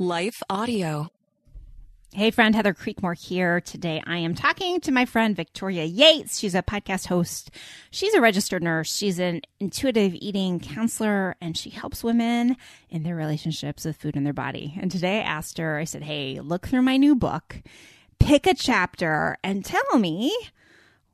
Life Audio. Hey, friend, Heather Creekmore here. Today I am talking to my friend Victoria Yates. She's a podcast host. She's a registered nurse. She's an intuitive eating counselor and she helps women in their relationships with food and their body. And today I asked her, I said, Hey, look through my new book, pick a chapter and tell me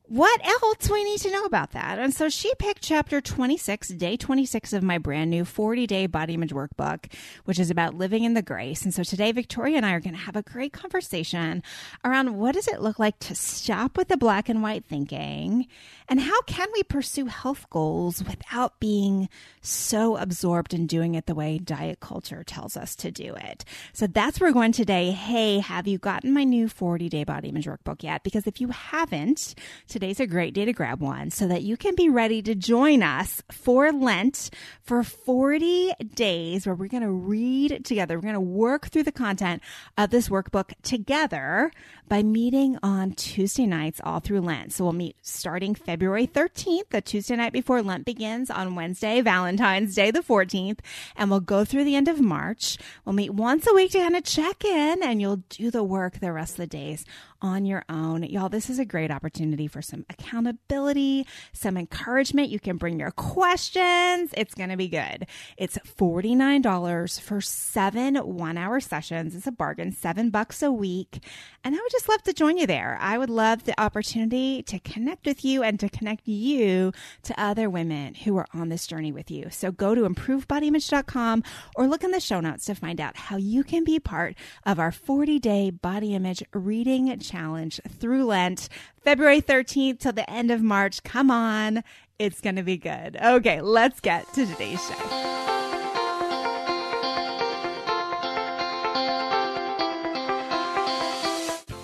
what else we need to know about that? And so she picked chapter 26, day 26 of my brand new 40 day body image workbook, which is about living in the grace. And so today, Victoria and I are going to have a great conversation around what does it look like to stop with the black and white thinking and how can we pursue health goals without being so absorbed in doing it the way diet culture tells us to do it. So that's where we're going today. Hey, have you gotten my new 40 day body image workbook yet? Because if you haven't, today's a great day to grab one so that you can be ready to join us for Lent for 40 days where we're going to read together. We're going to work through the content of this workbook together by meeting on Tuesday nights all through Lent. So we'll meet starting February 13th, the Tuesday night before Lent begins on Wednesday, Valentine's Day, the 14th, and we'll go through the end of March. We'll meet once a week to kind of check in and you'll do the work the rest of the days on your own. Y'all, this is a great opportunity for some accountability, some encouragement. You can bring your questions. It's going to be good. It's $49 for seven one hour sessions. It's a bargain, seven bucks a week. And I would just love to join you there. I would love the opportunity to connect with you and to connect you to other women who are on this journey with you. So go to improvedbodyimage.com or look in the show notes to find out how you can be part of our 40 day body image reading challenge through Lent, February 13th till the end of March. Come on. It's going to be good. Okay, let's get to today's show.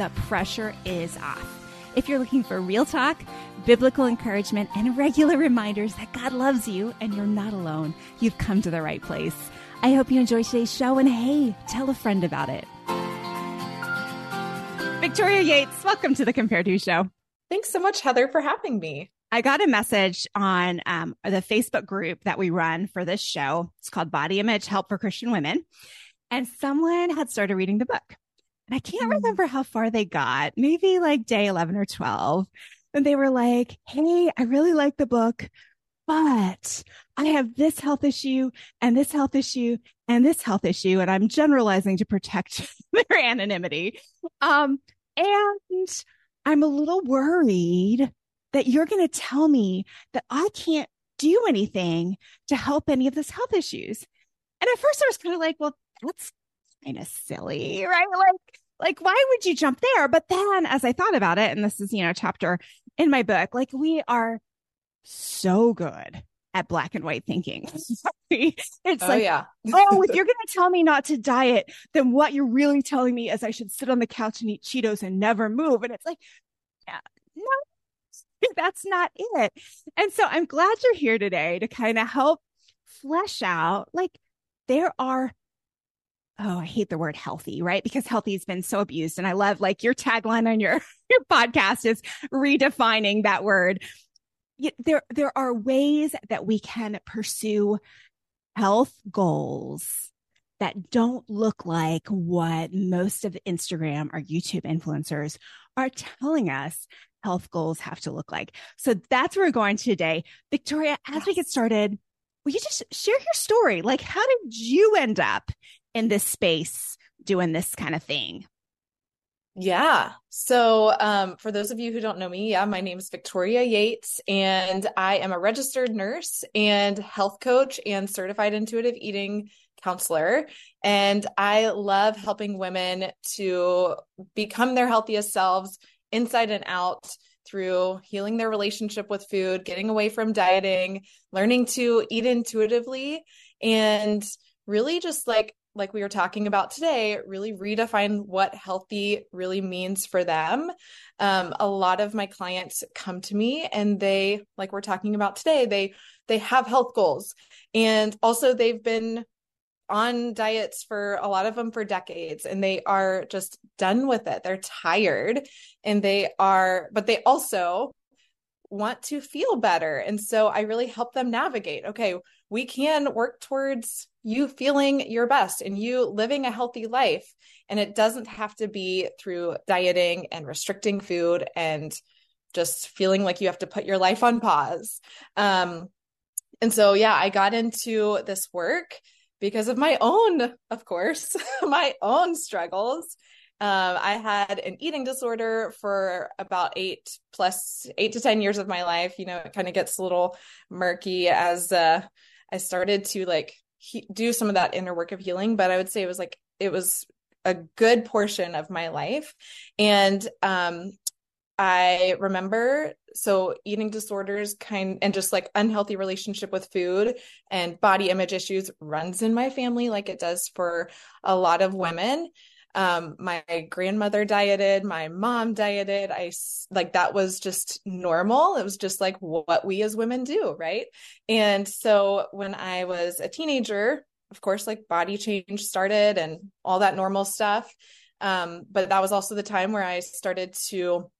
the pressure is off. If you're looking for real talk, biblical encouragement, and regular reminders that God loves you and you're not alone, you've come to the right place. I hope you enjoy today's show and hey, tell a friend about it. Victoria Yates, welcome to the Compared to Show. Thanks so much, Heather, for having me. I got a message on um, the Facebook group that we run for this show. It's called Body Image Help for Christian Women. And someone had started reading the book. And I can't mm. remember how far they got, maybe like day 11 or 12. And they were like, Hey, I really like the book, but I have this health issue and this health issue and this health issue. And I'm generalizing to protect their anonymity. Um, and I'm a little worried that you're going to tell me that I can't do anything to help any of those health issues. And at first I was kind of like, well, that's kind of silly, right? Like, like why would you jump there? But then as I thought about it, and this is, you know, chapter in my book, like we are so good at black and white thinking. it's oh, like, yeah. oh, if you're going to tell me not to diet, then what you're really telling me is I should sit on the couch and eat Cheetos and never move. And it's like, yeah, no, that's not it. And so I'm glad you're here today to kind of help flesh out like there are oh, I hate the word healthy, right? Because healthy has been so abused. And I love like your tagline on your, your podcast is redefining that word. There, there are ways that we can pursue health goals that don't look like what most of the Instagram or YouTube influencers are telling us health goals have to look like. So that's where we're going today. Victoria, as yes. we get started, will you just share your story? Like, how did you end up in this space doing this kind of thing? Yeah. So, um, for those of you who don't know me, yeah, my name is Victoria Yates, and I am a registered nurse and health coach and certified intuitive eating counselor. And I love helping women to become their healthiest selves inside and out through healing their relationship with food, getting away from dieting, learning to eat intuitively, and really just like like we were talking about today, really redefine what healthy really means for them. Um, a lot of my clients come to me and they, like we're talking about today, they they have health goals, and also they've been on diets for a lot of them for decades and they are just done with it. They're tired and they are, but they also want to feel better. And so I really help them navigate. Okay, we can work towards you feeling your best and you living a healthy life. And it doesn't have to be through dieting and restricting food and just feeling like you have to put your life on pause. Um, and so, yeah, I got into this work because of my own, of course, my own struggles. Um, I had an eating disorder for about eight plus eight to 10 years of my life. You know, it kind of gets a little murky as uh, I started to like he- do some of that inner work of healing. But I would say it was like, it was a good portion of my life. And um, I remember so eating disorders kind and just like unhealthy relationship with food and body image issues runs in my family like it does for a lot of women. Um my grandmother dieted, my mom dieted. I like that was just normal. It was just like what we as women do, right? And so when I was a teenager, of course like body change started and all that normal stuff. Um but that was also the time where I started to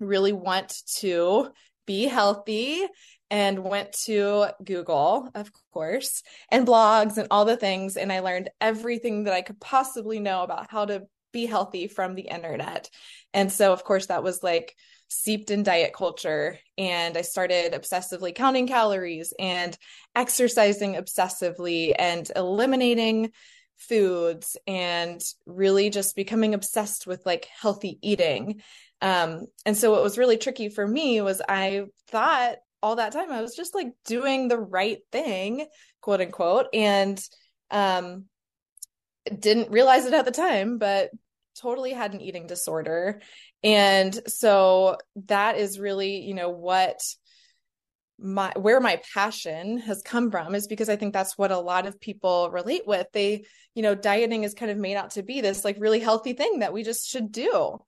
really want to be healthy and went to Google, of course, and blogs and all the things. And I learned everything that I could possibly know about how to be healthy from the internet. And so, of course, that was like seeped in diet culture. And I started obsessively counting calories and exercising obsessively and eliminating foods and really just becoming obsessed with like healthy eating um, and so what was really tricky for me was I thought all that time I was just like doing the right thing, quote unquote, and um, didn't realize it at the time, but totally had an eating disorder. And so that is really, you know, what my where my passion has come from is because I think that's what a lot of people relate with. They, you know, dieting is kind of made out to be this like really healthy thing that we just should do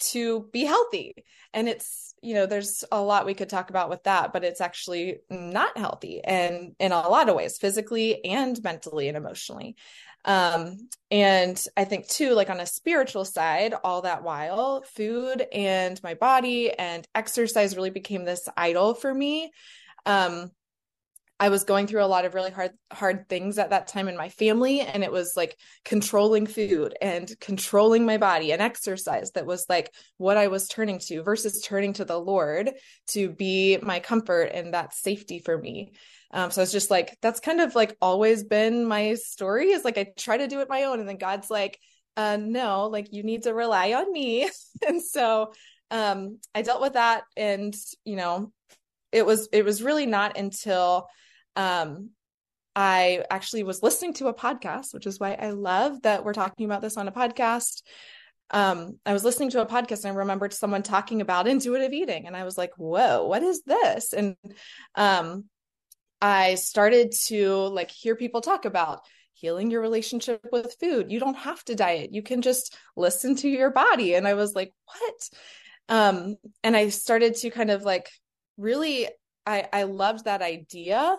to be healthy. And it's, you know, there's a lot we could talk about with that, but it's actually not healthy and in a lot of ways, physically and mentally and emotionally. Um, and I think too, like on a spiritual side, all that while, food and my body and exercise really became this idol for me. Um, I was going through a lot of really hard hard things at that time in my family and it was like controlling food and controlling my body and exercise that was like what I was turning to versus turning to the Lord to be my comfort and that safety for me. Um, so it's just like that's kind of like always been my story is like I try to do it my own and then God's like uh no like you need to rely on me and so um I dealt with that and you know it was it was really not until um, I actually was listening to a podcast, which is why I love that we're talking about this on a podcast. Um, I was listening to a podcast and I remembered someone talking about intuitive eating, and I was like, "Whoa, what is this?" And um, I started to like hear people talk about healing your relationship with food. You don't have to diet; you can just listen to your body. And I was like, "What?" Um, and I started to kind of like really, I I loved that idea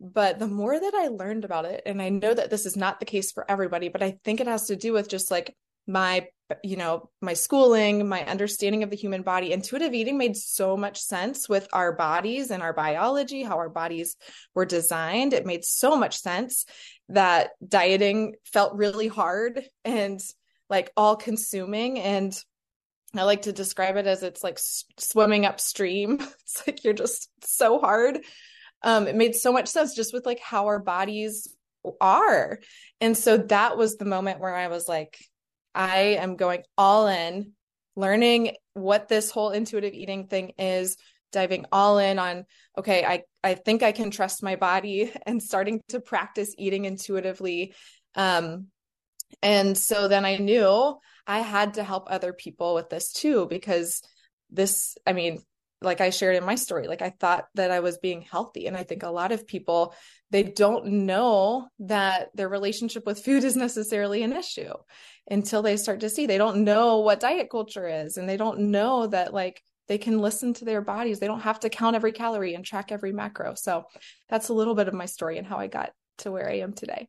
but the more that I learned about it, and I know that this is not the case for everybody, but I think it has to do with just like my, you know, my schooling, my understanding of the human body. Intuitive eating made so much sense with our bodies and our biology, how our bodies were designed. It made so much sense that dieting felt really hard and like all consuming. And I like to describe it as it's like swimming upstream. It's like you're just so hard um, it made so much sense just with like how our bodies are. And so that was the moment where I was like, I am going all in, learning what this whole intuitive eating thing is, diving all in on, okay, I, I think I can trust my body and starting to practice eating intuitively. Um, and so then I knew I had to help other people with this too, because this, I mean, like I shared in my story, like I thought that I was being healthy. And I think a lot of people, they don't know that their relationship with food is necessarily an issue until they start to see. They don't know what diet culture is and they don't know that like they can listen to their bodies. They don't have to count every calorie and track every macro. So that's a little bit of my story and how I got to where I am today.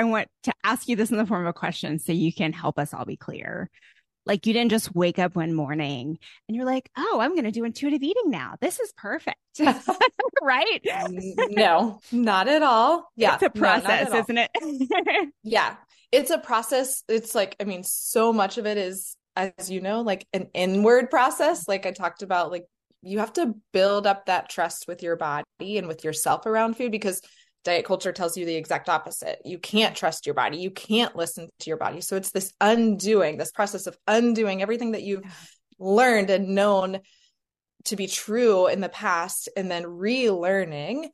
I want to ask you this in the form of a question so you can help us all be clear. Like you didn't just wake up one morning and you're like, oh, I'm going to do intuitive eating now. This is perfect. right? no, not at all. Yeah. It's a process, no, isn't it? yeah. It's a process. It's like, I mean, so much of it is, as you know, like an inward process. Like I talked about, like you have to build up that trust with your body and with yourself around food because diet culture tells you the exact opposite. You can't trust your body. You can't listen to your body. So it's this undoing, this process of undoing everything that you've learned and known to be true in the past and then relearning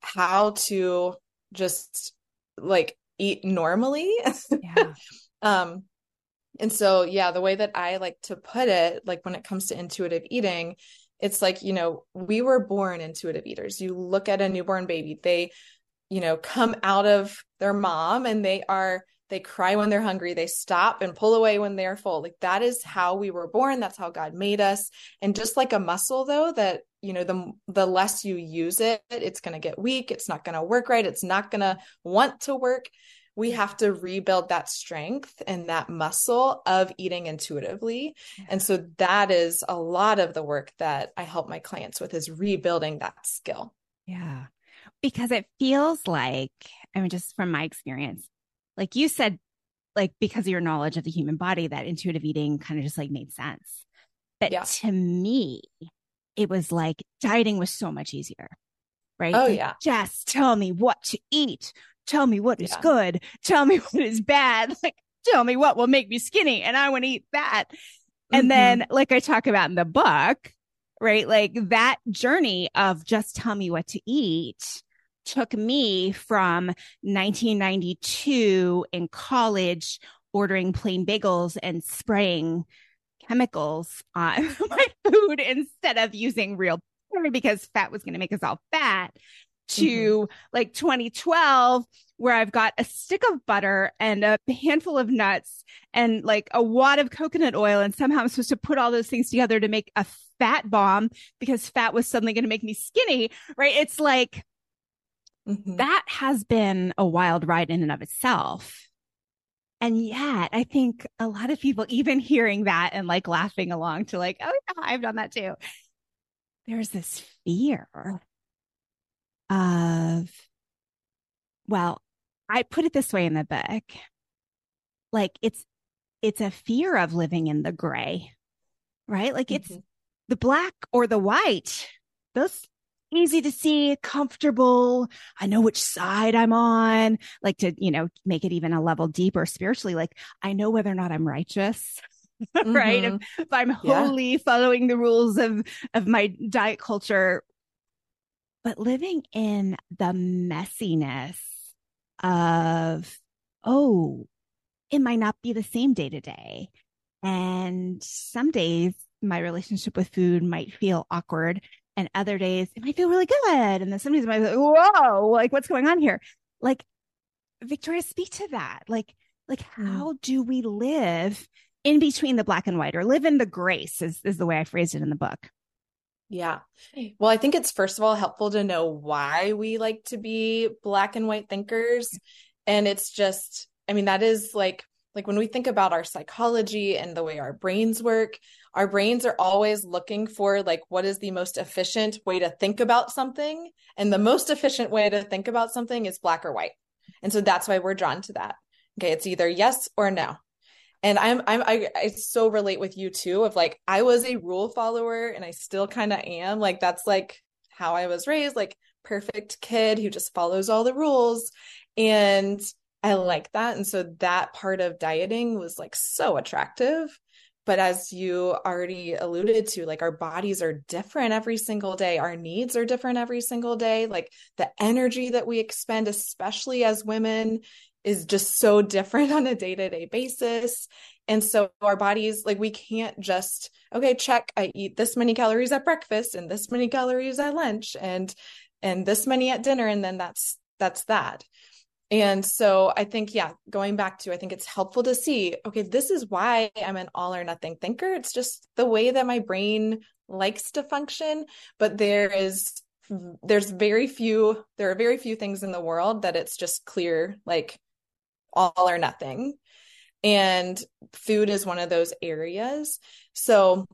how to just like eat normally. Yeah. um and so yeah, the way that I like to put it like when it comes to intuitive eating, it's like, you know, we were born intuitive eaters. You look at a newborn baby, they you know come out of their mom and they are they cry when they're hungry they stop and pull away when they're full. Like that is how we were born. That's how god made us. And just like a muscle though that you know the the less you use it it's going to get weak it's not going to work right it's not going to want to work. We have to rebuild that strength and that muscle of eating intuitively. And so that is a lot of the work that i help my clients with is rebuilding that skill. Yeah because it feels like, I mean, just from my experience, like you said, like because of your knowledge of the human body, that intuitive eating kind of just like made sense. But yeah. to me, it was like dieting was so much easier, right? Oh, like, yeah. Just tell me what to eat. Tell me what is yeah. good. Tell me what is bad. Like, tell me what will make me skinny. And I want to eat that. And mm-hmm. then, like I talk about in the book, right? Like that journey of just tell me what to eat took me from 1992 in college ordering plain bagels and spraying chemicals on my food instead of using real butter because fat was going to make us all fat to mm-hmm. like 2012 where I've got a stick of butter and a handful of nuts and like a wad of coconut oil and somehow I'm supposed to put all those things together to make a fat bomb because fat was suddenly going to make me skinny right it's like Mm-hmm. That has been a wild ride in and of itself. And yet, I think a lot of people, even hearing that and like laughing along to like, oh, yeah, I've done that too. There's this fear of, well, I put it this way in the book like it's, it's a fear of living in the gray, right? Like mm-hmm. it's the black or the white. Those easy to see, comfortable. I know which side I'm on, like to, you know, make it even a level deeper spiritually. Like I know whether or not I'm righteous. Mm-hmm. right. If, if I'm wholly yeah. following the rules of, of my diet culture, but living in the messiness of, oh, it might not be the same day to day. And some days my relationship with food might feel awkward and other days it might feel really good. And then some days it might be like, whoa, like what's going on here? Like Victoria, speak to that. Like, like mm. how do we live in between the black and white or live in the grace is, is the way I phrased it in the book. Yeah. Well, I think it's first of all helpful to know why we like to be black and white thinkers. And it's just, I mean, that is like, like when we think about our psychology and the way our brains work, our brains are always looking for like what is the most efficient way to think about something. And the most efficient way to think about something is black or white. And so that's why we're drawn to that. Okay. It's either yes or no and I'm I'm I, I so relate with you too of like I was a rule follower and I still kind of am like that's like how I was raised like perfect kid who just follows all the rules and I like that. And so that part of dieting was like so attractive. But as you already alluded to like our bodies are different every single day. Our needs are different every single day. Like the energy that we expend especially as women is just so different on a day-to-day basis. And so our bodies like we can't just okay check i eat this many calories at breakfast and this many calories at lunch and and this many at dinner and then that's that's that and so i think yeah going back to i think it's helpful to see okay this is why i'm an all or nothing thinker it's just the way that my brain likes to function but there is there's very few there are very few things in the world that it's just clear like all or nothing. And food is one of those areas. So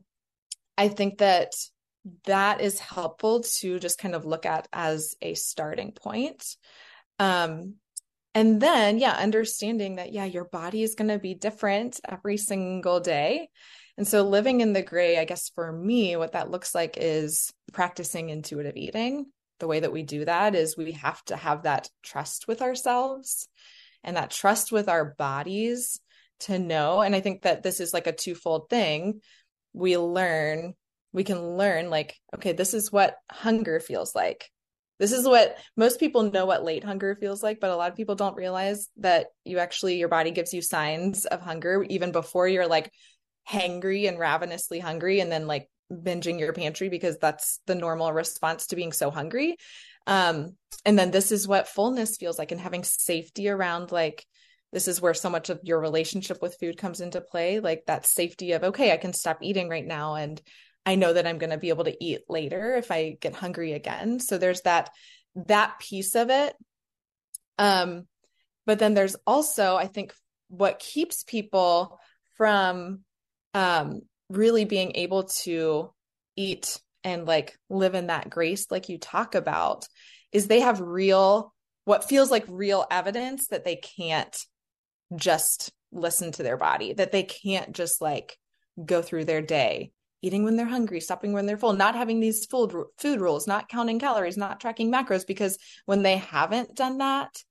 I think that that is helpful to just kind of look at as a starting point. Um, and then, yeah, understanding that, yeah, your body is going to be different every single day. And so, living in the gray, I guess for me, what that looks like is practicing intuitive eating. The way that we do that is we have to have that trust with ourselves and that trust with our bodies to know. And I think that this is like a twofold thing. We learn, we can learn, like, okay, this is what hunger feels like. This is what most people know what late hunger feels like, but a lot of people don't realize that you actually, your body gives you signs of hunger even before you're like hangry and ravenously hungry and then like binging your pantry because that's the normal response to being so hungry. Um, and then this is what fullness feels like and having safety around like this is where so much of your relationship with food comes into play like that safety of okay i can stop eating right now and i know that i'm going to be able to eat later if i get hungry again. So there's that that piece of it. Um but then there's also i think what keeps people from um really being able to eat and like live in that grace like you talk about is they have real what feels like real evidence that they can't just listen to their body that they can't just like go through their day eating when they're hungry stopping when they're full not having these food food rules not counting calories not tracking macros because when they haven't done that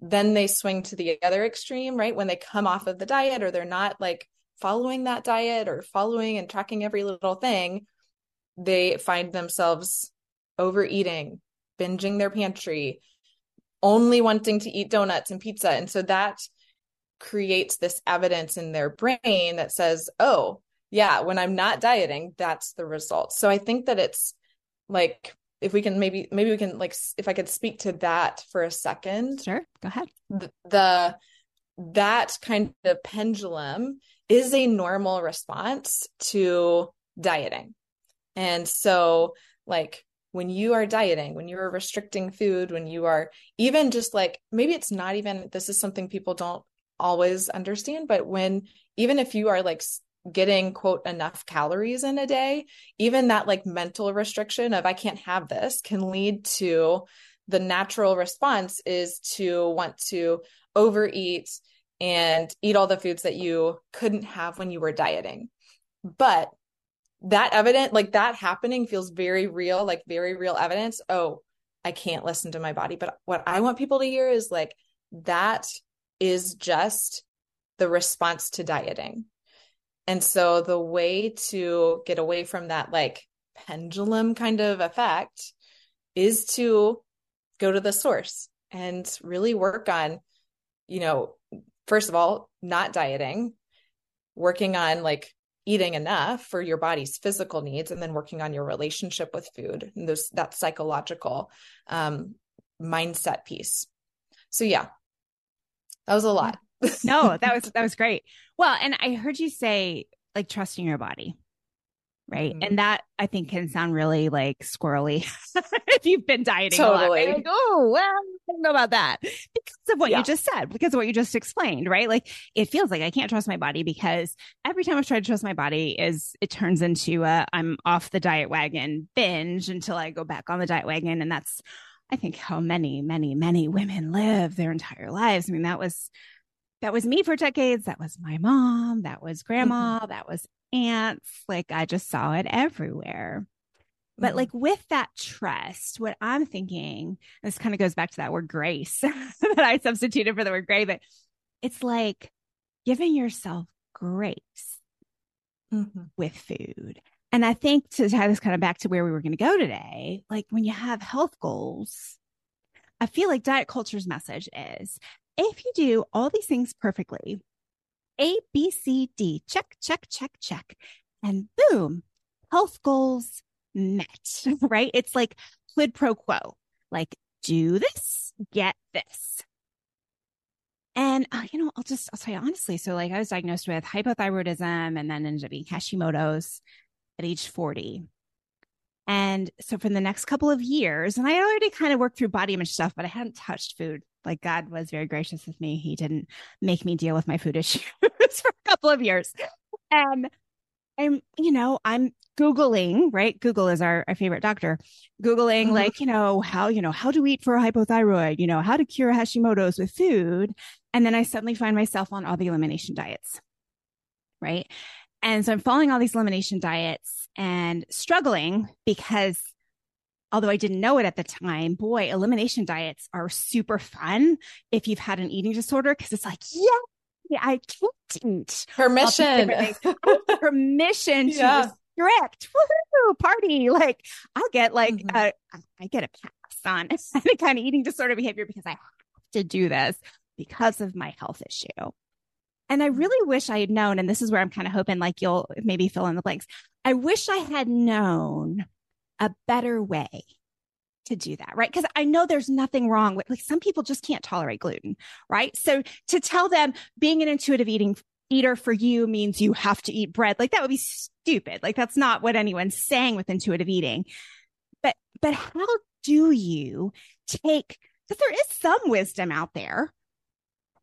then they swing to the other extreme right when they come off of the diet or they're not like following that diet or following and tracking every little thing they find themselves overeating, binging their pantry, only wanting to eat donuts and pizza. And so that creates this evidence in their brain that says, oh, yeah, when I'm not dieting, that's the result. So I think that it's like, if we can maybe, maybe we can like, if I could speak to that for a second. Sure. Go ahead. the, the that kind of pendulum is a normal response to dieting. And so, like, when you are dieting, when you are restricting food, when you are even just like, maybe it's not even, this is something people don't always understand, but when, even if you are like getting quote enough calories in a day, even that like mental restriction of I can't have this can lead to the natural response is to want to overeat and eat all the foods that you couldn't have when you were dieting. But that evident like that happening feels very real like very real evidence oh i can't listen to my body but what i want people to hear is like that is just the response to dieting and so the way to get away from that like pendulum kind of effect is to go to the source and really work on you know first of all not dieting working on like eating enough for your body's physical needs and then working on your relationship with food and those that psychological um, mindset piece. So yeah that was a lot no, that was that was great. Well, and I heard you say like trusting your body. Right. Mm-hmm. And that I think can sound really like squirrely if you've been dieting totally. a lot. Like, oh, well, I don't know about that because of what yeah. you just said, because of what you just explained, right? Like it feels like I can't trust my body because every time I've tried to trust my body is it turns into a I'm off the diet wagon binge until I go back on the diet wagon. And that's I think how many, many, many women live their entire lives. I mean, that was that was me for decades. That was my mom. That was grandma. Mm-hmm. That was aunts. Like I just saw it everywhere. But mm-hmm. like with that trust, what I'm thinking, this kind of goes back to that word grace that I substituted for the word gray, but it's like giving yourself grace mm-hmm. with food. And I think to tie this kind of back to where we were going to go today, like when you have health goals, I feel like diet culture's message is if you do all these things perfectly, A, B, C, D, check, check, check, check, and boom, health goals met, right? It's like quid pro quo, like do this, get this. And, uh, you know, I'll just, I'll tell you honestly. So, like, I was diagnosed with hypothyroidism and then ended up being Hashimoto's at age 40. And so, for the next couple of years, and I already kind of worked through body image stuff, but I hadn't touched food like God was very gracious with me. He didn't make me deal with my food issues for a couple of years. And I'm, you know, I'm Googling, right? Google is our, our favorite doctor. Googling, mm-hmm. like, you know, how, you know, how to eat for a hypothyroid, you know, how to cure Hashimoto's with food. And then I suddenly find myself on all the elimination diets. Right. And so I'm following all these elimination diets and struggling because although I didn't know it at the time, boy, elimination diets are super fun if you've had an eating disorder because it's like, yeah, I can't eat. Permission. Permission to yeah. restrict. Woohoo, party. Like I'll get like mm-hmm. a, I get a pass on any kind of eating disorder behavior because I have to do this because of my health issue. And I mm-hmm. really wish I had known, and this is where I'm kind of hoping like you'll maybe fill in the blanks. I wish I had known a better way to do that, right? Because I know there's nothing wrong with like some people just can't tolerate gluten, right? So to tell them being an intuitive eating eater for you means you have to eat bread, like that would be stupid. Like that's not what anyone's saying with intuitive eating. But but how do you take because there is some wisdom out there.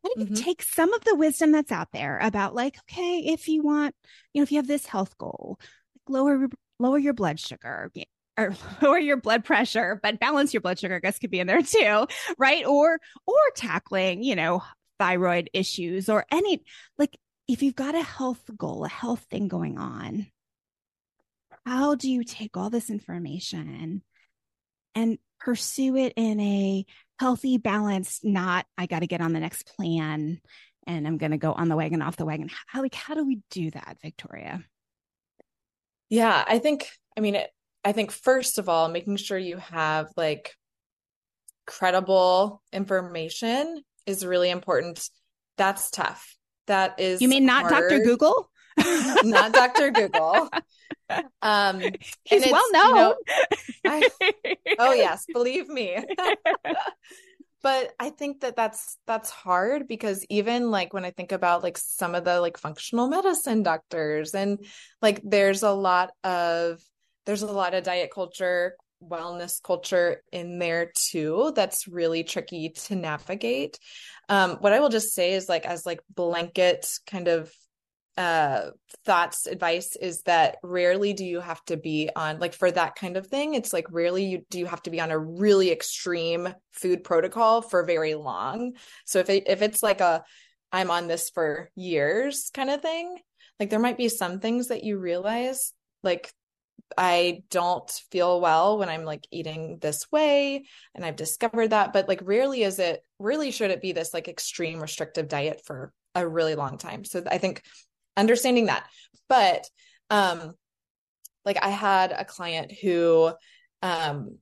How do you mm-hmm. take some of the wisdom that's out there about like, okay, if you want, you know, if you have this health goal, lower lower your blood sugar, or lower your blood pressure, but balance your blood sugar, I guess could be in there too, right? Or, or tackling, you know, thyroid issues or any, like if you've got a health goal, a health thing going on, how do you take all this information and pursue it in a healthy, balanced, not, I got to get on the next plan and I'm to go on the wagon, off the wagon. How, like, how do we do that, Victoria? Yeah, I think, I mean, it, I think first of all, making sure you have like credible information is really important. That's tough. That is You mean not hard. Dr. Google? not Dr. Google. Um he's well known. You know, I, oh yes, believe me. but I think that that's that's hard because even like when I think about like some of the like functional medicine doctors and like there's a lot of there's a lot of diet culture, wellness culture in there too that's really tricky to navigate. Um, what I will just say is like as like blanket kind of uh thoughts advice is that rarely do you have to be on like for that kind of thing it's like rarely you do you have to be on a really extreme food protocol for very long so if it, if it's like a i'm on this for years kind of thing like there might be some things that you realize like I don't feel well when I'm like eating this way. And I've discovered that. But like, rarely is it really should it be this like extreme restrictive diet for a really long time. So I think understanding that. But um, like, I had a client who um,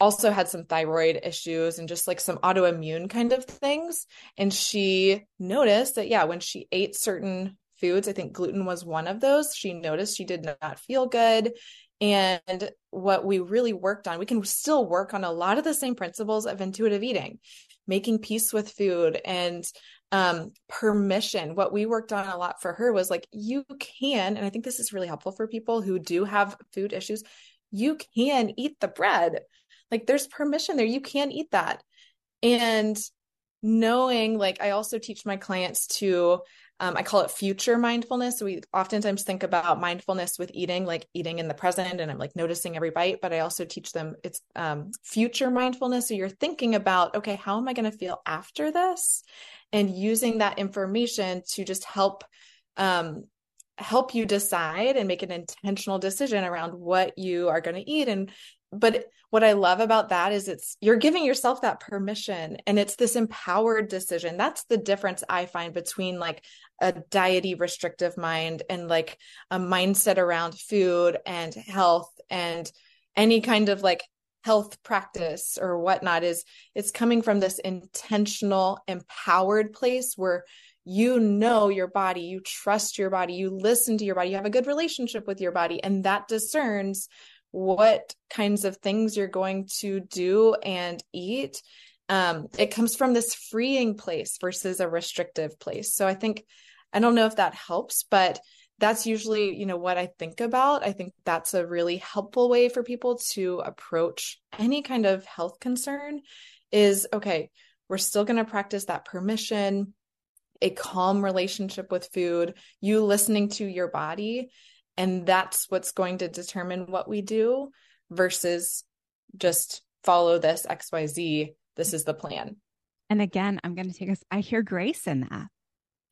also had some thyroid issues and just like some autoimmune kind of things. And she noticed that, yeah, when she ate certain foods. I think gluten was one of those. She noticed she did not feel good. And what we really worked on, we can still work on a lot of the same principles of intuitive eating, making peace with food and um, permission. What we worked on a lot for her was like, you can, and I think this is really helpful for people who do have food issues. You can eat the bread. Like there's permission there. You can eat that. And knowing, like, I also teach my clients to um, I call it future mindfulness. We oftentimes think about mindfulness with eating, like eating in the present, and I'm like noticing every bite. But I also teach them it's um, future mindfulness. So you're thinking about, okay, how am I going to feel after this, and using that information to just help um, help you decide and make an intentional decision around what you are going to eat and but what I love about that is it's you're giving yourself that permission and it's this empowered decision. That's the difference I find between like a diety restrictive mind and like a mindset around food and health and any kind of like health practice or whatnot is it's coming from this intentional empowered place where you know your body you trust your body you listen to your body you have a good relationship with your body and that discerns what kinds of things you're going to do and eat um, it comes from this freeing place versus a restrictive place. So i think i don't know if that helps but that's usually you know what i think about. I think that's a really helpful way for people to approach any kind of health concern is okay we're still going to practice that permission a calm relationship with food you listening to your body and that's what's going to determine what we do versus just follow this xyz this is the plan and again i'm going to take us i hear grace in that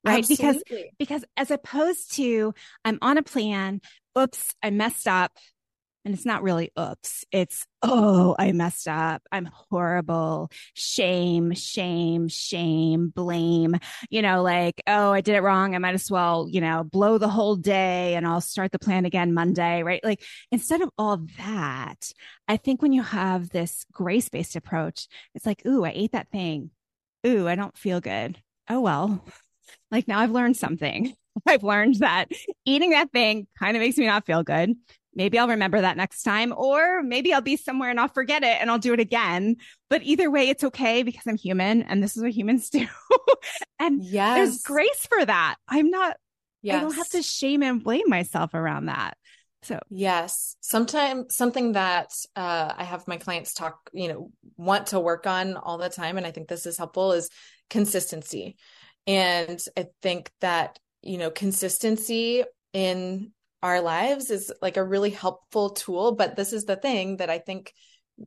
right Absolutely. because because as opposed to i'm on a plan oops i messed up and it's not really oops. It's, oh, I messed up. I'm horrible. Shame, shame, shame, blame. You know, like, oh, I did it wrong. I might as well, you know, blow the whole day and I'll start the plan again Monday, right? Like, instead of all that, I think when you have this grace based approach, it's like, ooh, I ate that thing. Ooh, I don't feel good. Oh, well, like now I've learned something. I've learned that eating that thing kind of makes me not feel good maybe I'll remember that next time, or maybe I'll be somewhere and I'll forget it and I'll do it again. But either way, it's okay because I'm human and this is what humans do. and yes. there's grace for that. I'm not, yes. I don't have to shame and blame myself around that. So, yes, sometimes something that uh, I have my clients talk, you know, want to work on all the time. And I think this is helpful is consistency. And I think that, you know, consistency in our lives is like a really helpful tool. But this is the thing that I think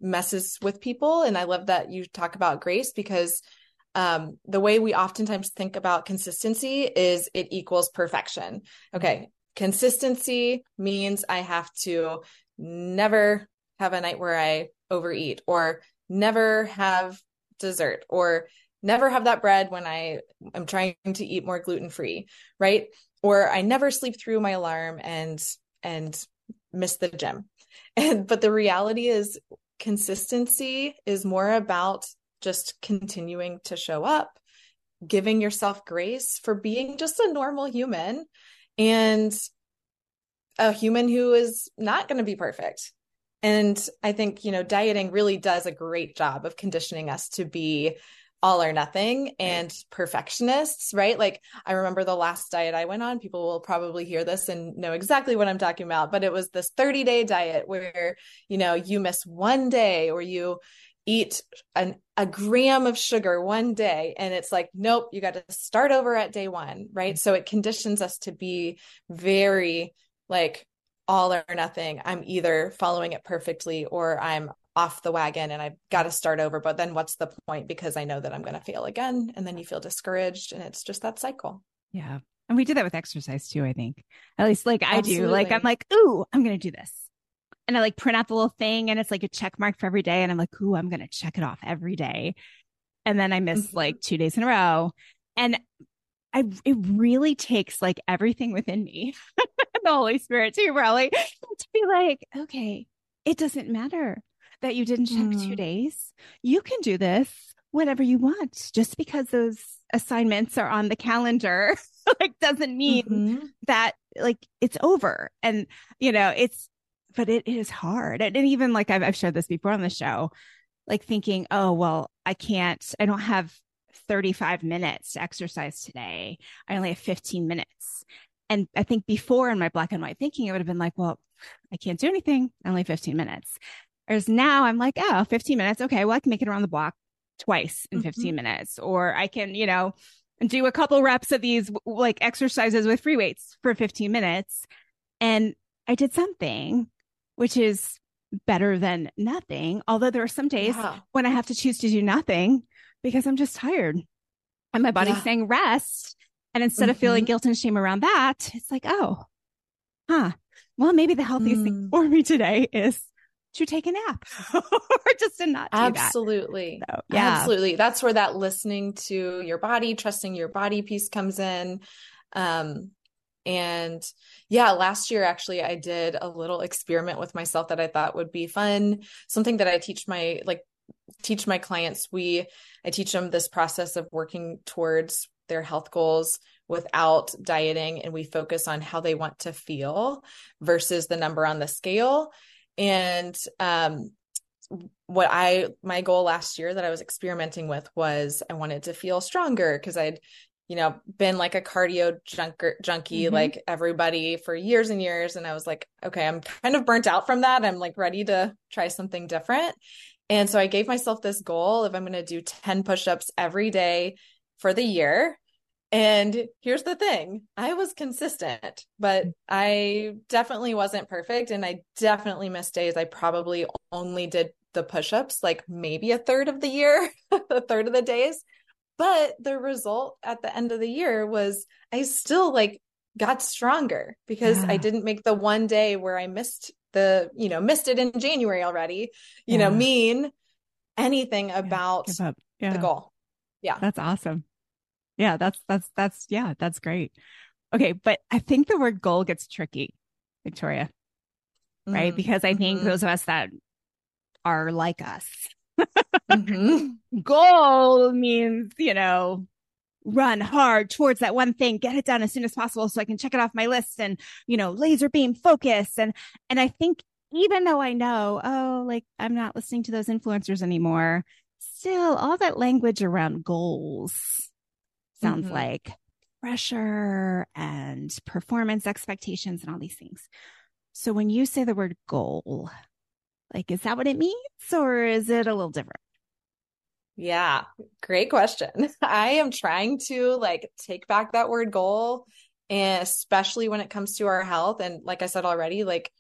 messes with people. And I love that you talk about grace because um, the way we oftentimes think about consistency is it equals perfection. Okay. Consistency means I have to never have a night where I overeat or never have dessert or never have that bread when I am trying to eat more gluten free, right? Or I never sleep through my alarm and and miss the gym. And but the reality is consistency is more about just continuing to show up, giving yourself grace for being just a normal human and a human who is not going to be perfect. And I think, you know, dieting really does a great job of conditioning us to be all or nothing and perfectionists, right? Like I remember the last diet I went on, people will probably hear this and know exactly what I'm talking about, but it was this 30 day diet where, you know, you miss one day or you eat an, a gram of sugar one day and it's like, nope, you got to start over at day one, right? So it conditions us to be very like all or nothing. I'm either following it perfectly or I'm off the wagon and I've got to start over. But then what's the point? Because I know that I'm going to fail again. And then you feel discouraged. And it's just that cycle. Yeah. And we do that with exercise too, I think. At least like I Absolutely. do. Like I'm like, ooh, I'm going to do this. And I like print out the little thing and it's like a check mark for every day. And I'm like, ooh, I'm going to check it off every day. And then I miss mm-hmm. like two days in a row. And I, it really takes like everything within me, the Holy Spirit too, probably, to be like, okay, it doesn't matter that you didn't check mm. two days. You can do this whenever you want. Just because those assignments are on the calendar, like doesn't mean mm-hmm. that like it's over. And you know, it's but it is hard. And, and even like I've, I've shared this before on the show, like thinking, oh well, I can't, I don't have 35 minutes to exercise today. I only have 15 minutes. And I think before in my black and white thinking, it would have been like, well, I can't do anything. Only 15 minutes. Whereas now I'm like, oh, 15 minutes. Okay. Well, I can make it around the block twice in 15 mm-hmm. minutes, or I can, you know, do a couple reps of these like exercises with free weights for 15 minutes. And I did something, which is better than nothing. Although there are some days yeah. when I have to choose to do nothing because I'm just tired and my body's yeah. saying rest. And instead mm-hmm. of feeling mm-hmm. guilt and shame around that, it's like, oh, huh. Well, maybe the healthiest mm. thing for me today is to take a nap or just to not do absolutely. That. So, yeah. Absolutely. That's where that listening to your body trusting your body piece comes in. Um and yeah last year actually i did a little experiment with myself that i thought would be fun. Something that i teach my like teach my clients. We i teach them this process of working towards their health goals without dieting and we focus on how they want to feel versus the number on the scale and um, what I my goal last year that I was experimenting with was I wanted to feel stronger because I'd you know been like a cardio junker junkie mm-hmm. like everybody for years and years. And I was like okay I'm kind of burnt out from that. I'm like ready to try something different. And so I gave myself this goal if I'm going to do 10 push-ups every day for the year and here's the thing I was consistent, but I definitely wasn't perfect. And I definitely missed days. I probably only did the push ups like maybe a third of the year, a third of the days. But the result at the end of the year was I still like got stronger because yeah. I didn't make the one day where I missed the, you know, missed it in January already, you yeah. know, mean anything about yeah. the goal. Yeah. That's awesome. Yeah, that's that's that's yeah, that's great. Okay, but I think the word goal gets tricky, Victoria. Right? Mm-hmm. Because I think mm-hmm. those of us that are like us. mm-hmm. Goal means, you know, run hard towards that one thing, get it done as soon as possible so I can check it off my list and, you know, laser beam focus. And, and I think even though I know, oh, like I'm not listening to those influencers anymore, still all that language around goals sounds mm-hmm. like pressure and performance expectations and all these things. So when you say the word goal, like, is that what it means or is it a little different? Yeah, great question. I am trying to like take back that word goal and especially when it comes to our health and like I said already, like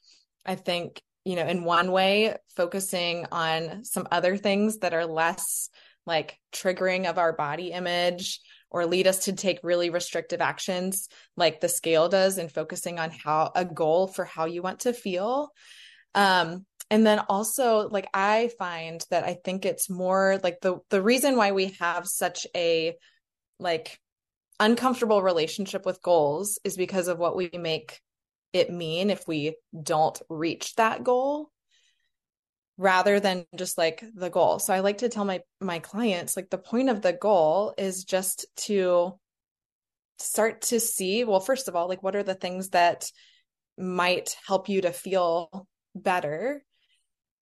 I think, you know, in one way focusing on some other things that are less like triggering of our body image or lead us to take really restrictive actions like the scale does and focusing on how a goal for how you want to feel. Um and then also like i find that i think it's more like the the reason why we have such a like uncomfortable relationship with goals is because of what we make it mean if we don't reach that goal rather than just like the goal. So I like to tell my my clients like the point of the goal is just to start to see well first of all like what are the things that might help you to feel better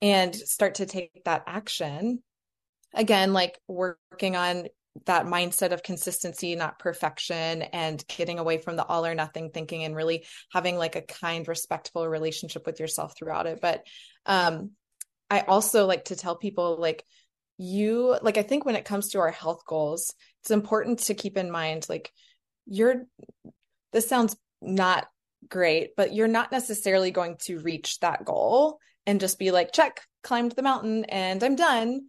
and start to take that action. Again like working on that mindset of consistency, not perfection, and getting away from the all or nothing thinking and really having like a kind, respectful relationship with yourself throughout it. But um, I also like to tell people like you like I think when it comes to our health goals, it's important to keep in mind like you're this sounds not great, but you're not necessarily going to reach that goal and just be like, check, climbed the mountain and I'm done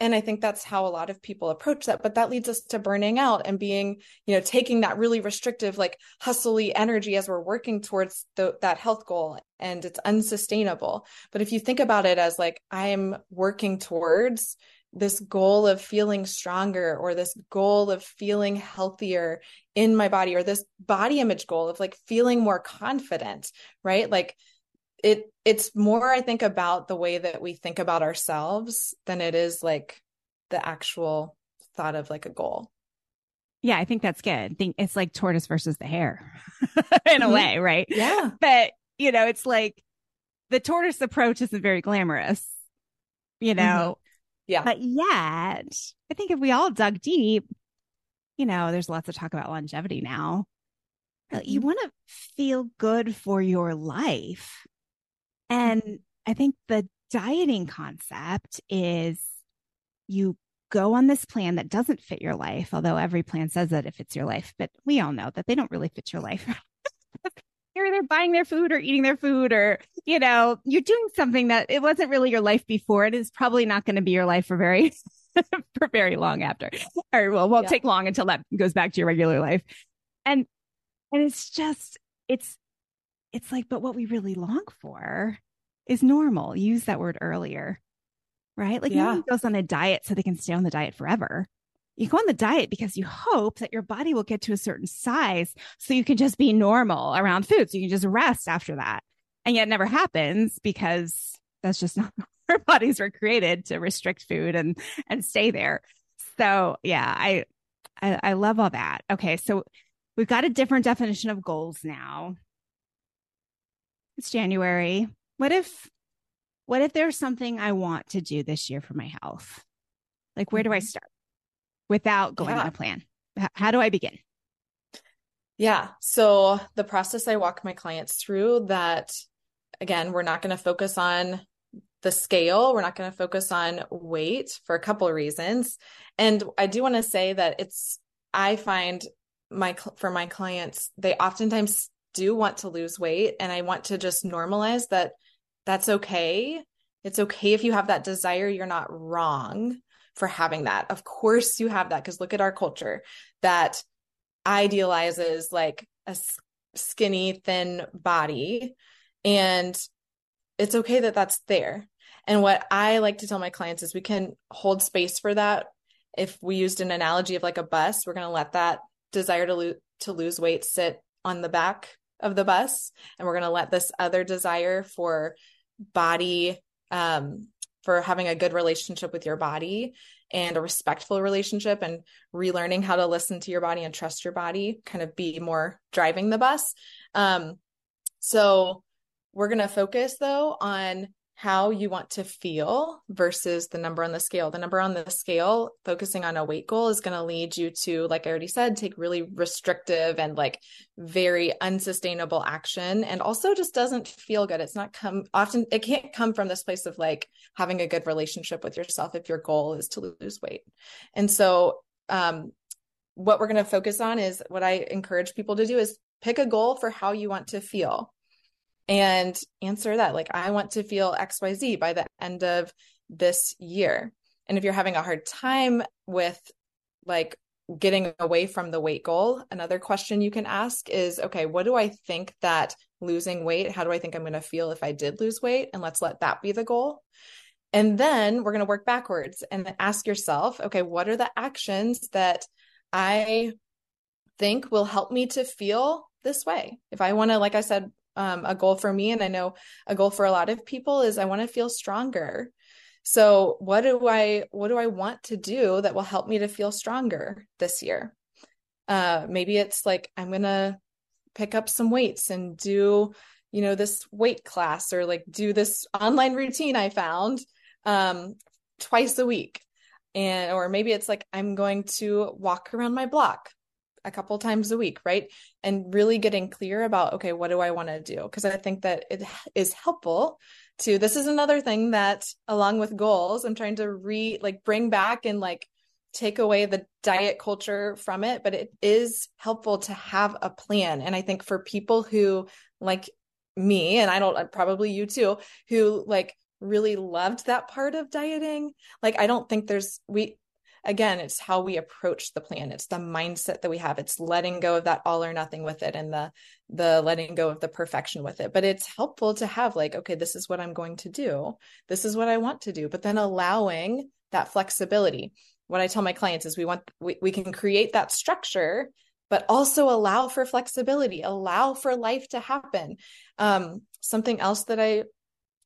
and i think that's how a lot of people approach that but that leads us to burning out and being you know taking that really restrictive like hustly energy as we're working towards the, that health goal and it's unsustainable. But if you think about it as like i'm working towards this goal of feeling stronger or this goal of feeling healthier in my body or this body image goal of like feeling more confident right? Like it it's more i think about the way that we think about ourselves than it is like the actual thought of like a goal yeah i think that's good i think it's like tortoise versus the hare in a mm-hmm. way right yeah but you know it's like the tortoise approach isn't very glamorous you know mm-hmm. yeah but yet i think if we all dug deep you know, there's lots of talk about longevity now. You Mm-hmm. want to feel good for your life. And I think the dieting concept is you go on this plan that doesn't fit your life, although every plan says that it fits your life, but we all know that they don't really fit your life. You're either buying their food or eating their food, or, you know, you're doing something that it wasn't really your life before. It is probably not going to be your life for very, for very long after, or well, won't Yeah. take long until that goes back to your regular life. And, and it's just, it's, it's like, but what we really long for is normal. Use that word earlier, right? Like no Yeah. one goes on a diet so they can stay on the diet forever. You go on the diet because you hope that your body will get to a certain size so you can just be normal around food. So you can just rest after that. And yet it never happens because that's just not our bodies were created to restrict food and and stay there. So yeah, I I, I love all that. Okay, so we've got a different definition of goals now. It's January. What if what if there's something I want to do this year for my health? Like where do I Mhm. start without going on a plan? How do I begin? Yeah. So the process I walk my clients through that again, we're not going to focus on the scale. We're not going to focus on weight for a couple of reasons. And I do want to say that it's, I find my, for my clients, they oftentimes do want to lose weight. And I want to just normalize that that's okay. It's okay if you have that desire. You're not wrong for having that. Of course you have that because look at our culture that idealizes like a skinny, thin body. And it's okay that that's there. And what I like to tell my clients is we can hold space for that. If we used an analogy of like a bus, we're going to let that desire to lose to lose weight sit on the back of the bus, and we're going to let this other desire for body, um, for having a good relationship with your body and a respectful relationship, and relearning how to listen to your body and trust your body, kind of be more driving the bus. Um, so we're going to focus though on how you want to feel versus the number on the scale. The number on the scale, focusing on a weight goal, is going to lead you to, like I already said, take really restrictive and like very unsustainable action and also just doesn't feel good. It's not come often, it can't come from this place of like having a good relationship with yourself if your goal is to lose weight. And so, um, what we're going to focus on is what I encourage people to do is pick a goal for how you want to feel and answer that like i want to feel xyz by the end of this year. And if you're having a hard time with like getting away from the weight goal another question you can ask is okay what do i think that losing weight how do i think i'm going to feel if i did lose weight? And let's let that be the goal. And then we're going to work backwards and ask yourself okay what are the actions that i think will help me to feel this way? If i want to like i said um, a goal for me and i know a goal for a lot of people is i want to feel stronger. So what do i what do i want to do that will help me to feel stronger this year? Uh maybe it's like i'm gonna pick up some weights and do you know this weight class or like do this online routine i found um twice a week. And or maybe it's like i'm going to walk around my block a couple times a week, right? And really getting clear about, okay, what do I want to do? Because I think that it is helpful to, this is another thing that along with goals, I'm trying to re like bring back and like take away the diet culture from it, but it is helpful to have a plan. And I think for people who like me, and I don't, probably you too, who like really loved that part of dieting, like I don't think there's, we, again it's how we approach the plan. It's the mindset that we have. It's letting go of that all or nothing with it and the the letting go of the perfection with it. But it's helpful to have like okay this is what i'm going to do. This is what i want to do. But then allowing that flexibility. What i tell my clients is we want we, we can create that structure but also allow for flexibility allow for life to happen. Um, something else that i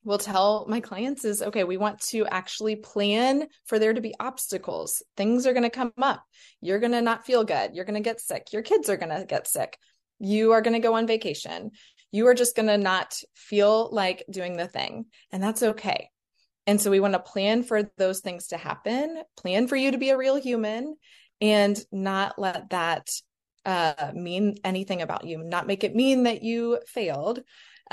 will tell my clients is okay, we want to actually plan for there to be obstacles. Things are going to come up. You're going to not feel good. You're going to get sick. Your kids are going to get sick. You are going to go on vacation. You are just going to not feel like doing the thing. And that's okay. And so we want to plan for those things to happen, plan for you to be a real human, and not let that uh, mean anything about you, not make it mean that you failed.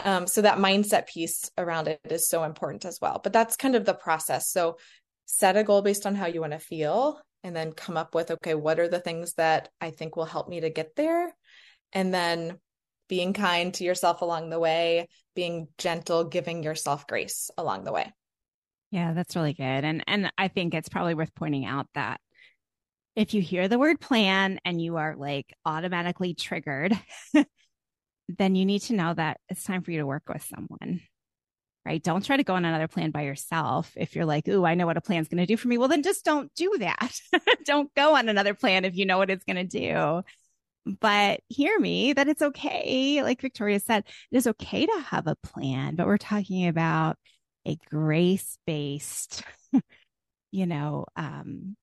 Um, so that mindset piece around it is so important as well. But that's kind of the process. So set a goal based on how you want to feel and then come up with okay, what are the things that I think will help me to get there? And then being kind to yourself along the way, being gentle, giving yourself grace along the way. Yeah, that's really good. And and I think it's probably worth pointing out that if you hear the word plan and you are like automatically triggered, then you need to know that it's time for you to work with someone. Right? Don't try to go on another plan by yourself. If you're like, "Ooh, I know what a plan's going to do for me." Well, then just don't do that. don't go on another plan if you know what it's going to do but hear me that it's okay. Like Victoria said, it is okay to have a plan, but we're talking about a grace based, you know, um,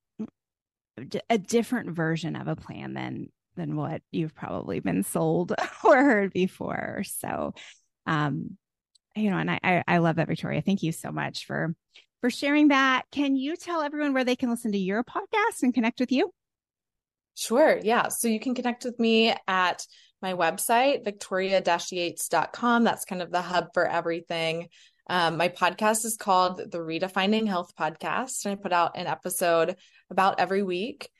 a different version of a plan than than what you've probably been sold or heard before. So, um, you know, and I, I love that, Victoria. Thank you so much for for sharing that. Can you tell everyone where they can listen to your podcast and connect with you? Sure. Yeah. So you can connect with me at my website, victoria-yates.com. That's kind of the hub for everything. Um, my podcast is called the Redefining Health Podcast, and I put out an episode about every week.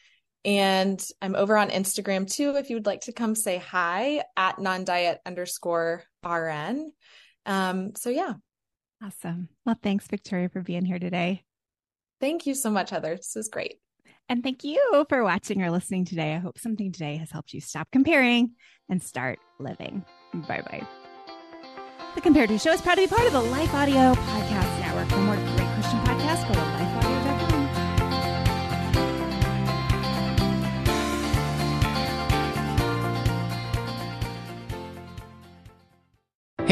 And I'm over on Instagram too. If you would like to come say hi at non-diet underscore RN. Um, so yeah. Awesome. Well, thanks, Victoria, for being here today. Thank you so much, Heather. This was great. And thank you for watching or listening today. I hope something today has helped you stop comparing and start living. Bye bye. The Compared to Show is proud to be part of the Life Audio Podcast Network. For more great Christian podcasts, go to